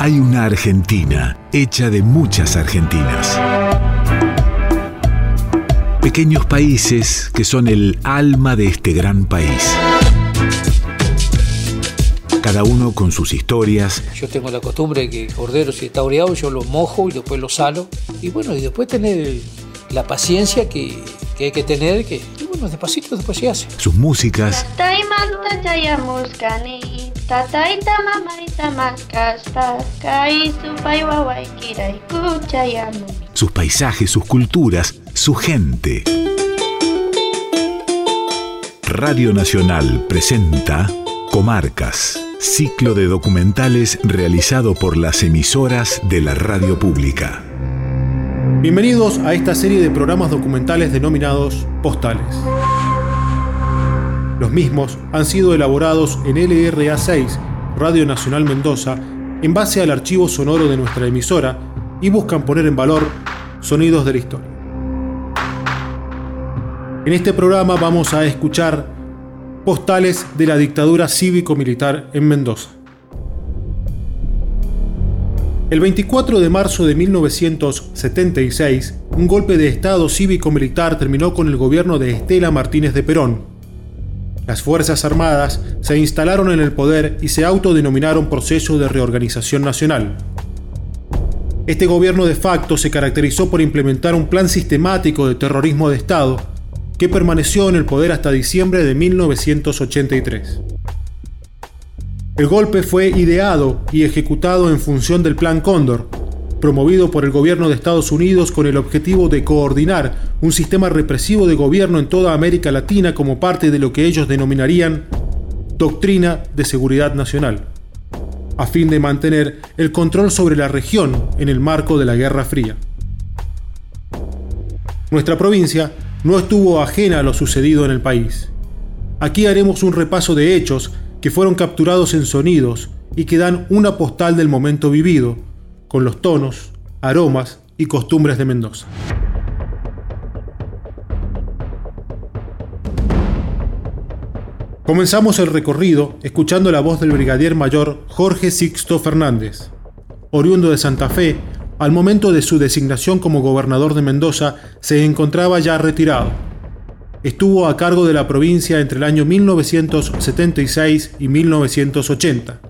hay una Argentina hecha de muchas Argentinas. Pequeños países que son el alma de este gran país. Cada uno con sus historias. Yo tengo la costumbre de que el cordero si está oreado yo lo mojo y después lo salo. Y bueno, y después tener la paciencia que, que hay que tener, que y bueno, despacito después se hace. Sus músicas. Sus paisajes, sus culturas, su gente. Radio Nacional presenta Comarcas, ciclo de documentales realizado por las emisoras de la radio pública. Bienvenidos a esta serie de programas documentales denominados Postales. Los mismos han sido elaborados en LRA 6, Radio Nacional Mendoza, en base al archivo sonoro de nuestra emisora y buscan poner en valor sonidos de la historia. En este programa vamos a escuchar postales de la dictadura cívico-militar en Mendoza. El 24 de marzo de 1976, un golpe de Estado cívico-militar terminó con el gobierno de Estela Martínez de Perón, las Fuerzas Armadas se instalaron en el poder y se autodenominaron Proceso de Reorganización Nacional. Este gobierno de facto se caracterizó por implementar un plan sistemático de terrorismo de Estado que permaneció en el poder hasta diciembre de 1983. El golpe fue ideado y ejecutado en función del Plan Cóndor, promovido por el gobierno de Estados Unidos con el objetivo de coordinar un sistema represivo de gobierno en toda América Latina como parte de lo que ellos denominarían Doctrina de Seguridad Nacional, a fin de mantener el control sobre la región en el marco de la Guerra Fría. Nuestra provincia no estuvo ajena a lo sucedido en el país. Aquí haremos un repaso de hechos que fueron capturados en sonidos y que dan una postal del momento vivido, con los tonos, aromas y costumbres de Mendoza. Comenzamos el recorrido escuchando la voz del brigadier mayor Jorge Sixto Fernández. Oriundo de Santa Fe, al momento de su designación como gobernador de Mendoza, se encontraba ya retirado. Estuvo a cargo de la provincia entre el año 1976 y 1980.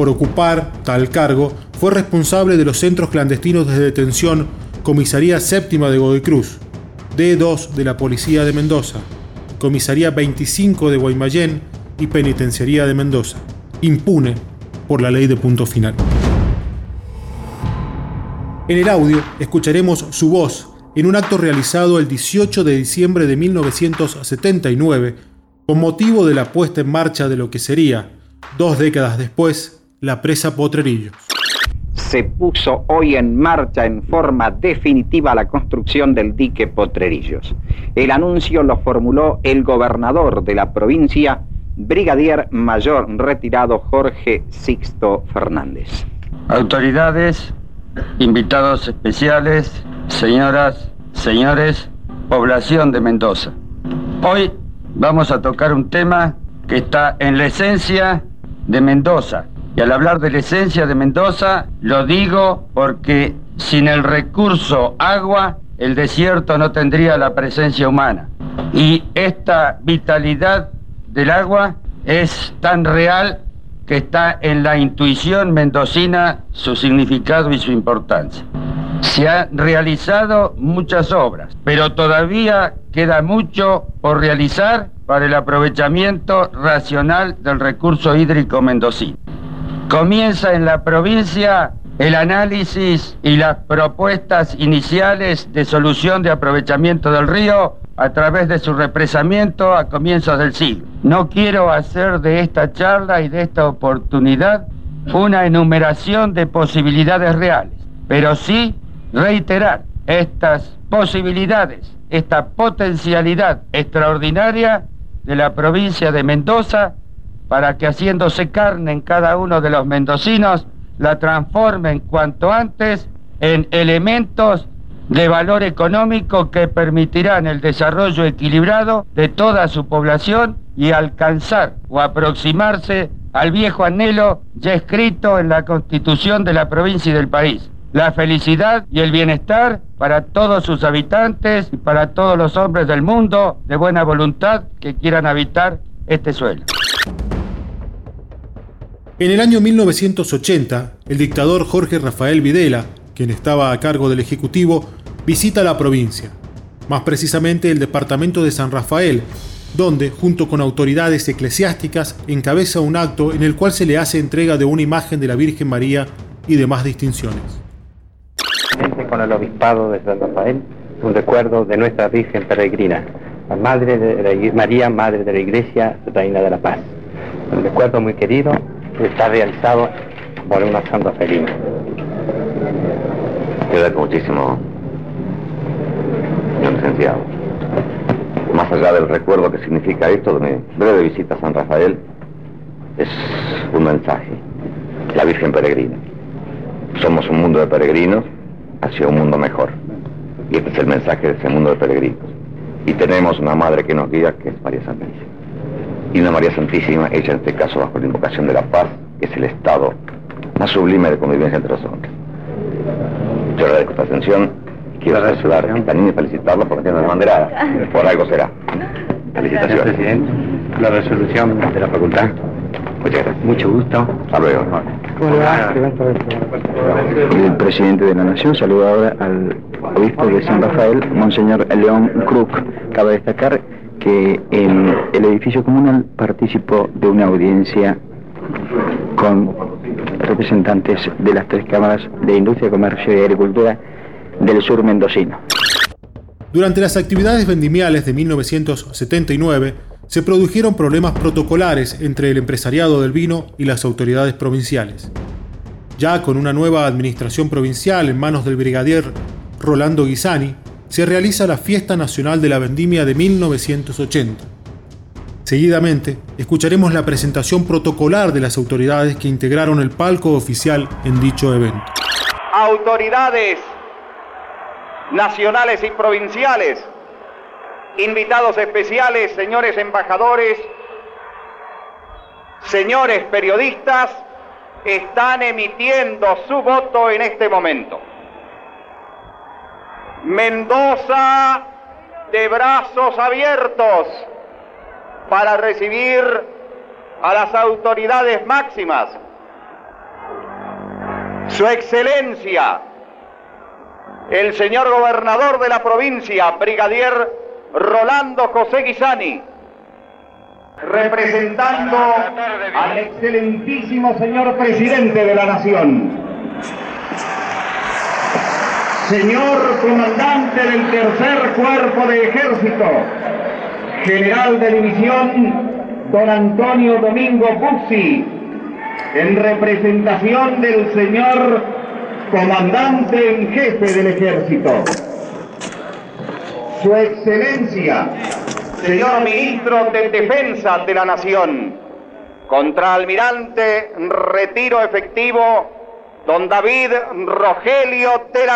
Por ocupar tal cargo, fue responsable de los centros clandestinos de detención Comisaría Séptima de Godoy Cruz, D2 de la Policía de Mendoza, Comisaría 25 de Guaymallén y Penitenciaría de Mendoza, impune por la ley de punto final. En el audio escucharemos su voz en un acto realizado el 18 de diciembre de 1979 con motivo de la puesta en marcha de lo que sería, dos décadas después, la presa Potrerillos. Se puso hoy en marcha en forma definitiva la construcción del dique Potrerillos. El anuncio lo formuló el gobernador de la provincia, brigadier mayor retirado Jorge Sixto Fernández. Autoridades, invitados especiales, señoras, señores, población de Mendoza. Hoy vamos a tocar un tema que está en la esencia de Mendoza, y al hablar de la esencia de Mendoza, lo digo porque sin el recurso agua, el desierto no tendría la presencia humana. Y esta vitalidad del agua es tan real que está en la intuición mendocina su significado y su importancia. Se han realizado muchas obras, pero todavía queda mucho por realizar para el aprovechamiento racional del recurso hídrico mendocino. Comienza en la provincia el análisis y las propuestas iniciales de solución de aprovechamiento del río a través de su represamiento a comienzos del siglo. No quiero hacer de esta charla y de esta oportunidad una enumeración de posibilidades reales, pero sí reiterar estas posibilidades, esta potencialidad extraordinaria de la provincia de Mendoza para que haciéndose carne en cada uno de los mendocinos, la transformen cuanto antes en elementos de valor económico que permitirán el desarrollo equilibrado de toda su población y alcanzar o aproximarse al viejo anhelo ya escrito en la constitución de la provincia y del país. La felicidad y el bienestar para todos sus habitantes y para todos los hombres del mundo de buena voluntad que quieran habitar este suelo. En el año 1980, el dictador Jorge Rafael Videla, quien estaba a cargo del Ejecutivo, visita la provincia, más precisamente el departamento de San Rafael, donde, junto con autoridades eclesiásticas, encabeza un acto en el cual se le hace entrega de una imagen de la Virgen María y demás distinciones. Con el obispado de San Rafael, un recuerdo de nuestra Virgen Peregrina, la Madre de María, Madre de la Iglesia, Reina de la Paz. Un recuerdo muy querido que está realizado por una santa felina. Queda muchísimo, licenciado más allá del recuerdo que significa esto de mi breve visita a San Rafael, es un mensaje. La Virgen Peregrina. Somos un mundo de peregrinos hacia un mundo mejor. Y este es el mensaje de ese mundo de peregrinos. Y tenemos una madre que nos guía, que es María Santísima. Y una María Santísima, ella en este caso bajo la invocación de la paz, es el estado más sublime de convivencia entre los hombres. Yo agradezco esta atención Quiero saludar a esta niña y felicitarla porque tiene una banderada. Por algo será. Felicitaciones. presidente. La resolución de la facultad. Muchas gracias. Mucho gusto. Hasta luego. El presidente de la Nación saluda ahora al obispo de San Rafael, Monseñor León Crook. Cabe destacar que el, el edificio comunal participó de una audiencia con representantes de las tres cámaras de Industria, Comercio y Agricultura del sur mendocino. Durante las actividades vendimiales de 1979, se produjeron problemas protocolares entre el empresariado del vino y las autoridades provinciales. Ya con una nueva administración provincial en manos del brigadier Rolando Guisani, se realiza la Fiesta Nacional de la Vendimia de 1980. Seguidamente, escucharemos la presentación protocolar de las autoridades que integraron el palco oficial en dicho evento. Autoridades nacionales y provinciales, invitados especiales, señores embajadores, señores periodistas, están emitiendo su voto en este momento. Mendoza de brazos abiertos para recibir a las autoridades máximas. Su excelencia, el señor gobernador de la provincia, brigadier Rolando José Guisani, representando al excelentísimo señor presidente de la nación, señor comandante del tercer cuerpo de ejército, general de división, don Antonio Domingo Buxi, en representación del señor comandante en jefe del ejército. Su excelencia, señor ministro de Defensa de la Nación, contraalmirante retiro efectivo, don David Rogelio de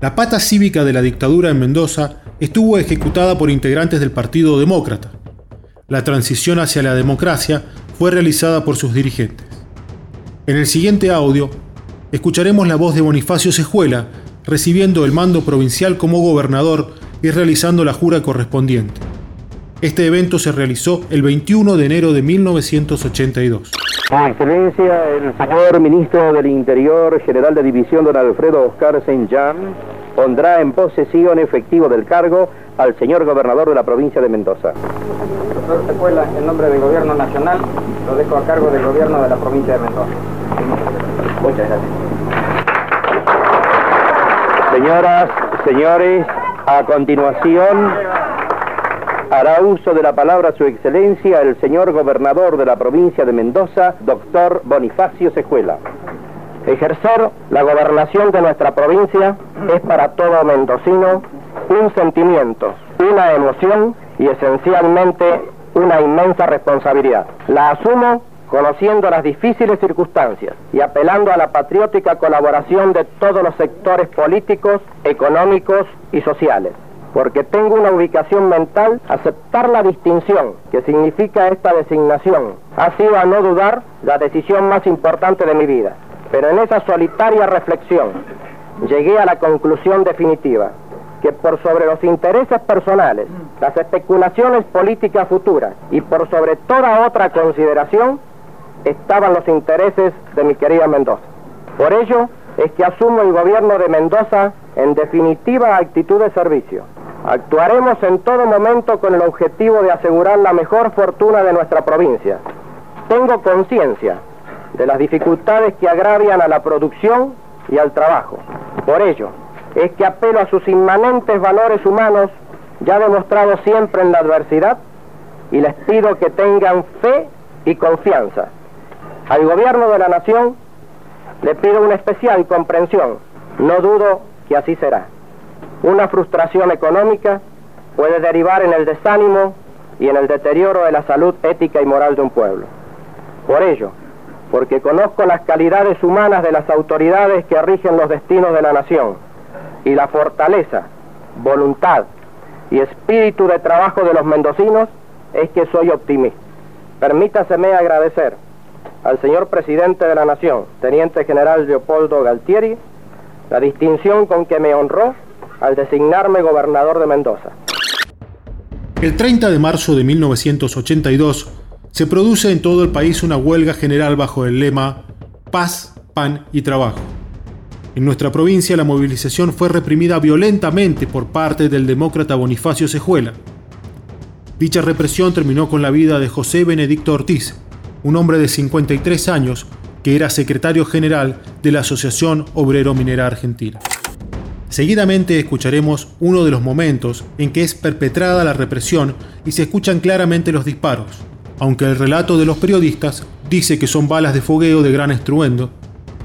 la pata cívica de la dictadura en Mendoza estuvo ejecutada por integrantes del Partido Demócrata. La transición hacia la democracia fue realizada por sus dirigentes. En el siguiente audio, escucharemos la voz de Bonifacio Sejuela, recibiendo el mando provincial como gobernador y realizando la jura correspondiente. Este evento se realizó el 21 de enero de 1982. Su Excelencia, el señor Ministro del Interior, General de División don Alfredo Oscar Saint-Jean, pondrá en posesión efectivo del cargo al señor gobernador de la provincia de Mendoza. Doctor Sejuela, en nombre del Gobierno Nacional, lo dejo a cargo del Gobierno de la provincia de Mendoza. Muchas gracias. Señoras, señores, a continuación hará uso de la palabra su excelencia el señor gobernador de la provincia de Mendoza, doctor Bonifacio Sejuela. Ejercer la gobernación de nuestra provincia es para todo mendocino un sentimiento, una emoción y esencialmente una inmensa responsabilidad. La asumo conociendo las difíciles circunstancias y apelando a la patriótica colaboración de todos los sectores políticos, económicos y sociales. Porque tengo una ubicación mental, aceptar la distinción que significa esta designación ha sido a no dudar la decisión más importante de mi vida. Pero en esa solitaria reflexión llegué a la conclusión definitiva que por sobre los intereses personales, las especulaciones políticas futuras y por sobre toda otra consideración estaban los intereses de mi querida Mendoza. Por ello es que asumo el gobierno de Mendoza en definitiva actitud de servicio. Actuaremos en todo momento con el objetivo de asegurar la mejor fortuna de nuestra provincia. Tengo conciencia de las dificultades que agravian a la producción y al trabajo. Por ello, es que apelo a sus inmanentes valores humanos ya demostrados siempre en la adversidad y les pido que tengan fe y confianza. Al gobierno de la nación le pido una especial comprensión. No dudo que así será. Una frustración económica puede derivar en el desánimo y en el deterioro de la salud ética y moral de un pueblo. Por ello, porque conozco las calidades humanas de las autoridades que rigen los destinos de la nación, y la fortaleza, voluntad y espíritu de trabajo de los mendocinos es que soy optimista. Permítaseme agradecer al señor presidente de la Nación, Teniente General Leopoldo Galtieri, la distinción con que me honró al designarme gobernador de Mendoza. El 30 de marzo de 1982 se produce en todo el país una huelga general bajo el lema Paz, Pan y Trabajo. En nuestra provincia la movilización fue reprimida violentamente por parte del demócrata Bonifacio Cejuela. Dicha represión terminó con la vida de José Benedicto Ortiz, un hombre de 53 años que era secretario general de la Asociación Obrero Minera Argentina. Seguidamente escucharemos uno de los momentos en que es perpetrada la represión y se escuchan claramente los disparos, aunque el relato de los periodistas dice que son balas de fogueo de gran estruendo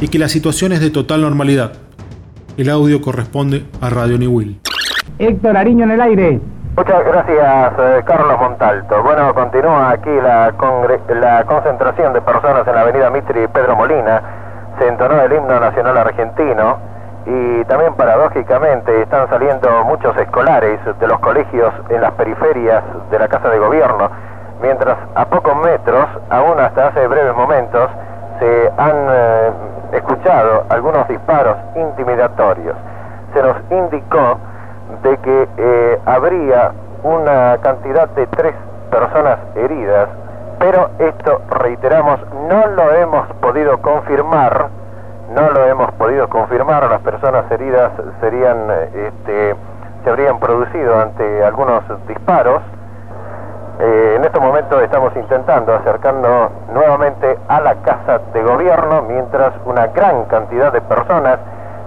y que la situación es de total normalidad. El audio corresponde a Radio New Will. Héctor Ariño en el aire. Muchas gracias, eh, Carlos Montalto. Bueno, continúa aquí la, la concentración de personas en la avenida Mitri y Pedro Molina. Se entonó el himno nacional argentino y también paradójicamente están saliendo muchos escolares de los colegios en las periferias de la Casa de Gobierno, mientras a pocos metros, aún hasta hace breves momentos, se han eh, escuchado algunos disparos intimidatorios. Se nos indicó de que eh, habría una cantidad de tres personas heridas, pero esto, reiteramos, no lo hemos podido confirmar, no lo hemos podido confirmar, las personas heridas serían, este, se habrían producido ante algunos disparos, eh, en estos momentos estamos intentando acercarnos nuevamente a la casa de gobierno mientras una gran cantidad de personas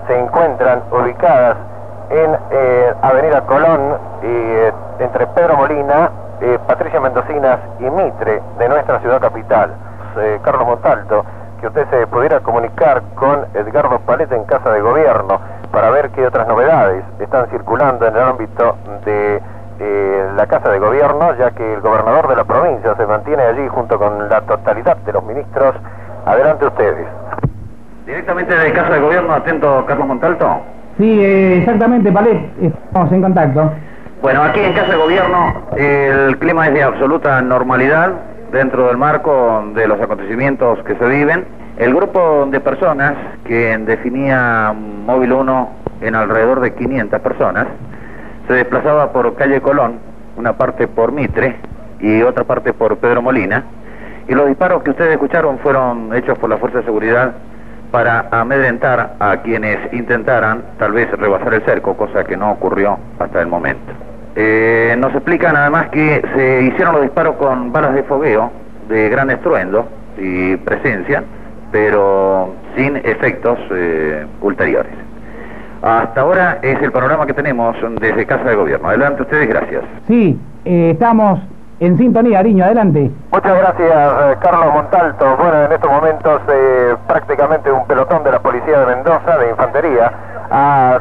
se encuentran ubicadas en eh, Avenida Colón eh, entre Pedro Molina, Patricia Mendocinas y Mitre de nuestra ciudad capital. Carlos Montalto, que usted se pudiera comunicar con Edgardo Paleta en Casa de Gobierno para ver qué otras novedades están circulando en el ámbito de eh, la Casa de Gobierno, ya que el gobernador de la provincia se mantiene allí junto con la totalidad de los ministros. Adelante ustedes. Directamente de Casa de Gobierno, atento Carlos Montalto. Sí, eh, exactamente, Palet, estamos en contacto. Bueno, aquí en Casa de Gobierno el clima es de absoluta normalidad dentro del marco de los acontecimientos que se viven. El grupo de personas que definía Móvil 1 en alrededor de 500 personas se desplazaba por calle Colón, una parte por Mitre y otra parte por Pedro Molina, y los disparos que ustedes escucharon fueron hechos por la Fuerza de Seguridad para amedrentar a quienes intentaran tal vez rebasar el cerco, cosa que no ocurrió hasta el momento. Eh, nos explican además que se hicieron los disparos con balas de fogueo de gran estruendo y presencia, pero sin efectos eh, ulteriores. Hasta ahora es el panorama que tenemos desde Casa de Gobierno. Adelante ustedes, gracias. Sí, eh, estamos en sintonía, Ariño, adelante. Muchas gracias, eh, Carlos Montalto. Bueno, en estos momentos eh, prácticamente un pelotón de la Policía de Mendoza, de Infantería, ha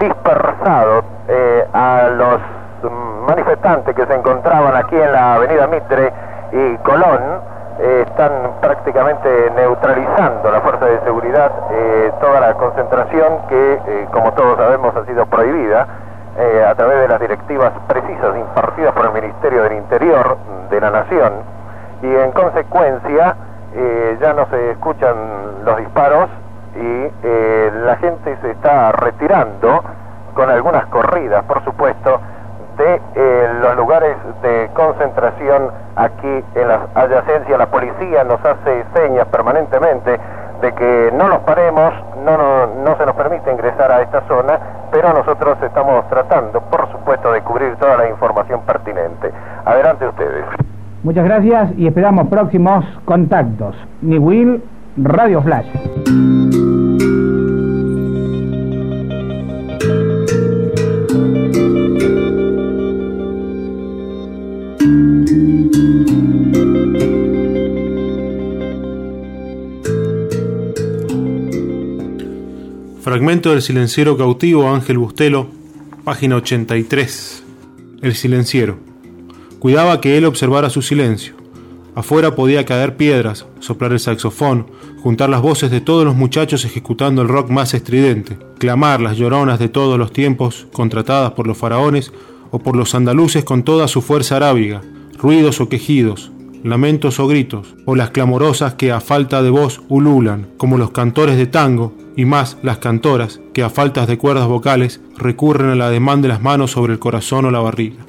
dispersado a los manifestantes que se encontraban aquí en la avenida Mitre y Colón eh, están prácticamente neutralizando la fuerza de seguridad eh, toda la concentración que, eh, como todos sabemos, ha sido prohibida eh, a través de las directivas precisas impartidas por el Ministerio del Interior de la Nación. Y en consecuencia eh, ya no se escuchan los disparos y eh, la gente se está retirando con algunas corridas, por supuesto, de los lugares de concentración aquí en las adyacencias. La policía nos hace señas permanentemente de que no nos paremos, no, no, no se nos permite ingresar a esta zona, pero nosotros estamos tratando, por supuesto, de cubrir toda la información pertinente. Adelante ustedes. Muchas gracias y esperamos próximos contactos. Ni Will, Radio Flash. Fragmento del silenciero cautivo Ángel Bustelo, página 83. El silenciero. Cuidaba que él observara su silencio. Afuera podía caer piedras, soplar el saxofón, juntar las voces de todos los muchachos ejecutando el rock más estridente, clamar las lloronas de todos los tiempos contratadas por los faraones o por los andaluces con toda su fuerza arábiga, ruidos o quejidos, lamentos o gritos, o las clamorosas que a falta de voz ululan, como los cantores de tango, y más las cantoras, que a faltas de cuerdas vocales recurren a la demanda de las manos sobre el corazón o la barriga.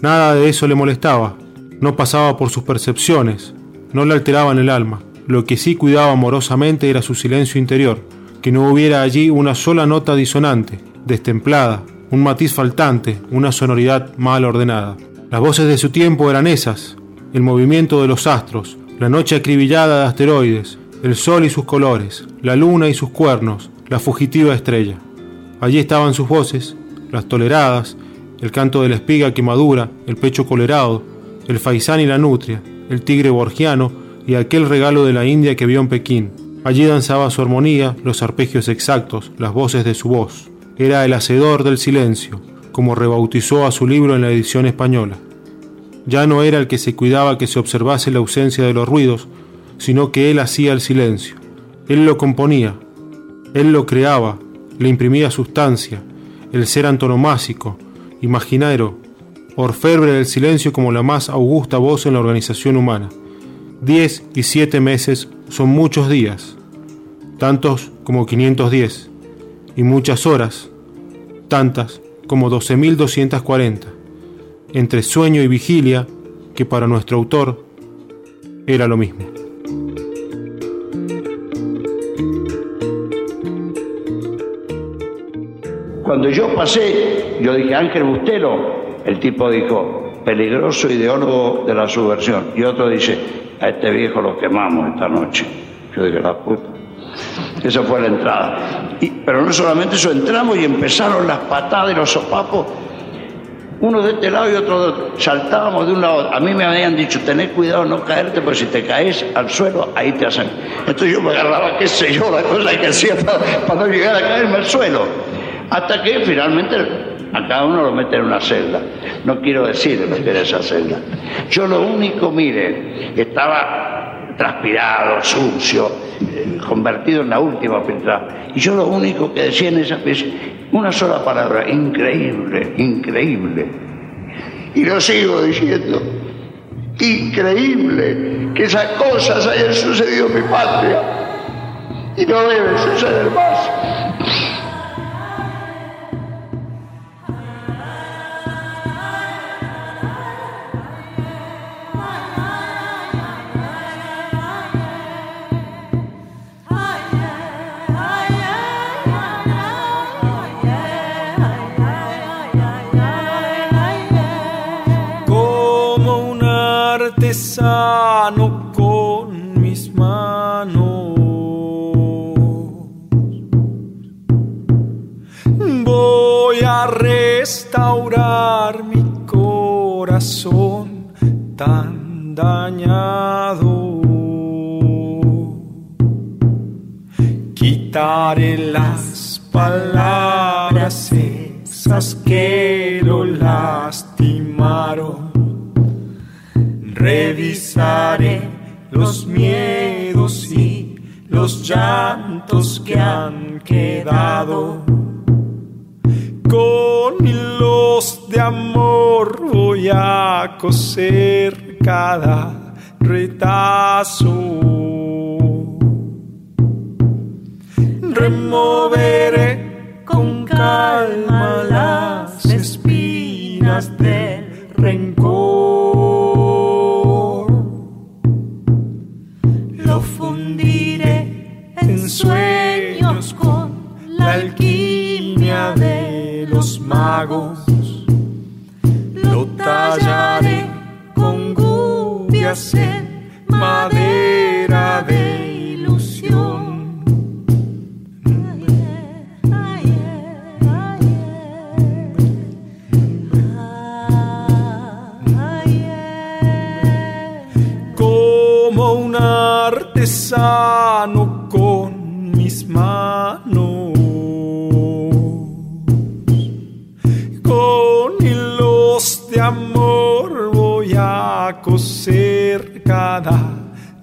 Nada de eso le molestaba, no pasaba por sus percepciones, no le alteraban el alma. Lo que sí cuidaba amorosamente era su silencio interior, que no hubiera allí una sola nota disonante, destemplada, un matiz faltante, una sonoridad mal ordenada. Las voces de su tiempo eran esas, el movimiento de los astros, la noche acribillada de asteroides, el sol y sus colores, la luna y sus cuernos, la fugitiva estrella. Allí estaban sus voces, las toleradas, el canto de la espiga que madura, el pecho colerado, el faisán y la nutria, el tigre borgiano y aquel regalo de la India que vio en Pekín. Allí danzaba su armonía, los arpegios exactos, las voces de su voz. Era el hacedor del silencio, como rebautizó a su libro en la edición española. Ya no era el que se cuidaba que se observase la ausencia de los ruidos, sino que él hacía el silencio. Él lo componía, él lo creaba, le imprimía sustancia, el ser antonomásico, imaginero, orfebre del silencio como la más augusta voz en la organización humana. Diez y siete meses son muchos días, tantos como 510, y muchas horas, tantas como 12.240 entre sueño y vigilia, que para nuestro autor era lo mismo. Cuando yo pasé, yo dije, Ángel Bustelo, el tipo dijo, peligroso ideólogo de la subversión. Y otro dice, a este viejo lo quemamos esta noche. Yo dije, la puta. Esa fue la entrada. pero no solamente eso, entramos y empezaron las patadas y los sopapos uno de este lado y otro de otro. Saltábamos de un lado. A mí me habían dicho, tenés cuidado no caerte, porque si te caes al suelo, ahí te hacen. Entonces yo me agarraba, qué sé yo, la cosa que hacía para, no llegar a caerme al suelo. Hasta que finalmente a cada uno lo mete en una celda. No quiero decir meter esa celda. Yo lo único, mire, estaba transpirado, sucio, eh, convertido en la última pintada. Y yo lo único que decía en esa pieza, una sola palabra, increíble, increíble. Y lo sigo diciendo, increíble que esas cosas hayan sucedido en mi patria y no deben suceder más. Lastimaron revisaré los miedos y los llantos que han quedado. Con hilos de amor voy a coser cada retazo. Removeré con calma las espinas del rencor. Lo fundiré en sueños con la alquimia de los magos. Lo tallaré con gubias en madera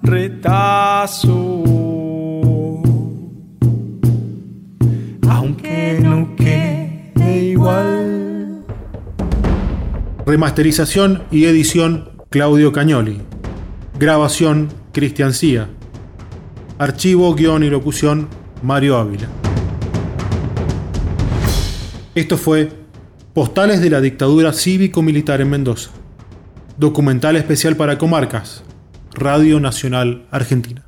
retazo. Aunque no quede igual. Remasterización y edición Claudio Cañoli. Grabación Cristian Cía. Archivo, guion y locución Mario Ávila. Esto fue Postales de la dictadura cívico-militar en Mendoza. Documental especial para comarcas. Radio Nacional Argentina.